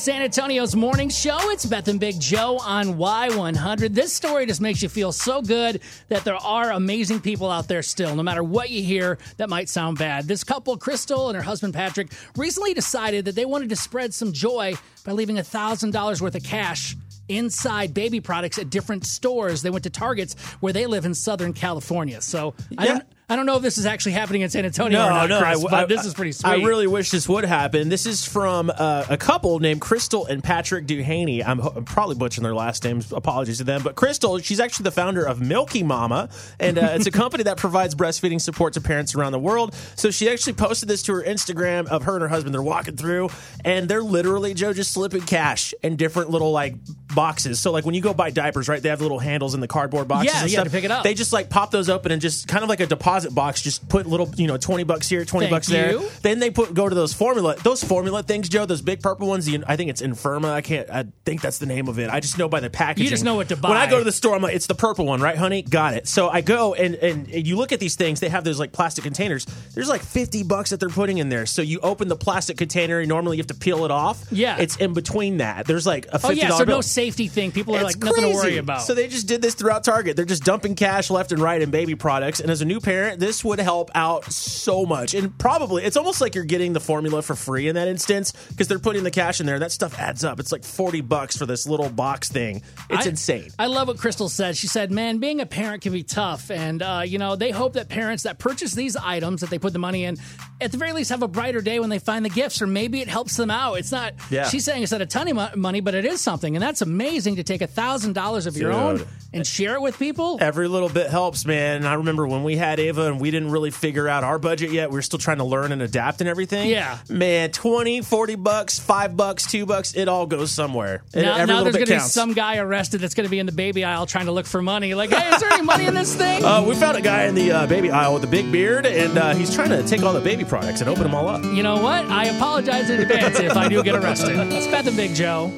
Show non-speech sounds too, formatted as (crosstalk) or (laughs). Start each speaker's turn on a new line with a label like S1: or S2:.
S1: San Antonio's morning show. It's Beth and Big Joe on Y100. This story just makes you feel so good that there are amazing people out there still, no matter what you hear that might sound bad. This couple, Krystal and her husband Patrick, recently decided that they wanted to spread some joy by leaving $1,000 worth of cash inside baby products at different stores. They went to Targets where they live in Southern California. So I
S2: Yeah.
S1: I don't know if this is actually happening in San Antonio
S2: No,
S1: or not,
S2: no,
S1: Chris,
S2: I-
S1: but
S2: I-
S1: this is pretty sweet.
S2: I really wish this would happen. This is from uh, a couple named Krystal and Patrick Duhaney. I'm, I'm probably butchering their last names. Apologies to them. But Krystal, she's actually the founder of Milky Mama, and uh, it's a (laughs) company that provides breastfeeding support to parents around the world. So she actually posted this to her Instagram of her and her husband. They're walking through, and they're literally Joe just slipping cash in different little like boxes. So like when you go buy diapers, right? They have little handles in the cardboard boxes.
S1: Yeah,
S2: and
S1: you have
S2: stuff.
S1: to pick it up.
S2: They just like pop those open and just kind of like a deposit box. Just put little, you know, twenty bucks here, twenty
S1: Thank
S2: bucks there.
S1: you.
S2: Then they put go to those formula, those formula things, Joe. Those big purple ones. The, I think it's Infirma. I can't. I think that's the name of it. I just know by the packaging.
S1: You just know what to buy.
S2: When I go to the store, I'm like, it's the purple one, right, honey? Got it. So I go and and you look at these things. They have those like plastic containers. There's like fifty bucks that they're putting in there. So you open the plastic container. And normally you have to peel it off.
S1: Yeah.
S2: It's in between that. There's like a
S1: Oh
S2: fifty
S1: yeah, so
S2: bill.
S1: no safety thing. People are
S2: It's
S1: like nothing to worry about.
S2: So they just did this throughout Target. They're just dumping cash left and right in baby products. And as a new parent, this would help out so much. And probably it's almost like you're getting the formula for free in that instance because they're putting the cash in there. That stuff adds up. It's like 40 bucks for this little box thing. It's
S1: I-
S2: insane.
S1: I love what Krystal said. She said, "Man, being a parent can be tough, and uh, you know they hope that parents that purchase these items that they put the money in, at the very least, have a brighter day when they find the gifts, or maybe it helps them out. It's not.
S2: Yeah.
S1: She's saying it's not a ton of money, but it is something, and that's amazing to take a thousand dollars of your own and share it with people.
S2: Every little bit helps, man. And I remember when we had Ava and we didn't really figure out our budget yet. We were still trying to learn and adapt and everything.
S1: Yeah.
S2: Man, 20, 40 bucks, 5 bucks, 2 bucks, it all goes somewhere. And
S1: Now,
S2: every
S1: now there's going to be some guy arrested that's going to be in the baby aisle trying to look for money. Like, hey, is there any money in this thing?
S2: Uh, we found a guy in the uh, baby aisle with a big beard, and uh, he's trying to take all the baby products and open them all up.
S1: you know what? I apologize in advance if I do get arrested. It's Beth and Big Joe.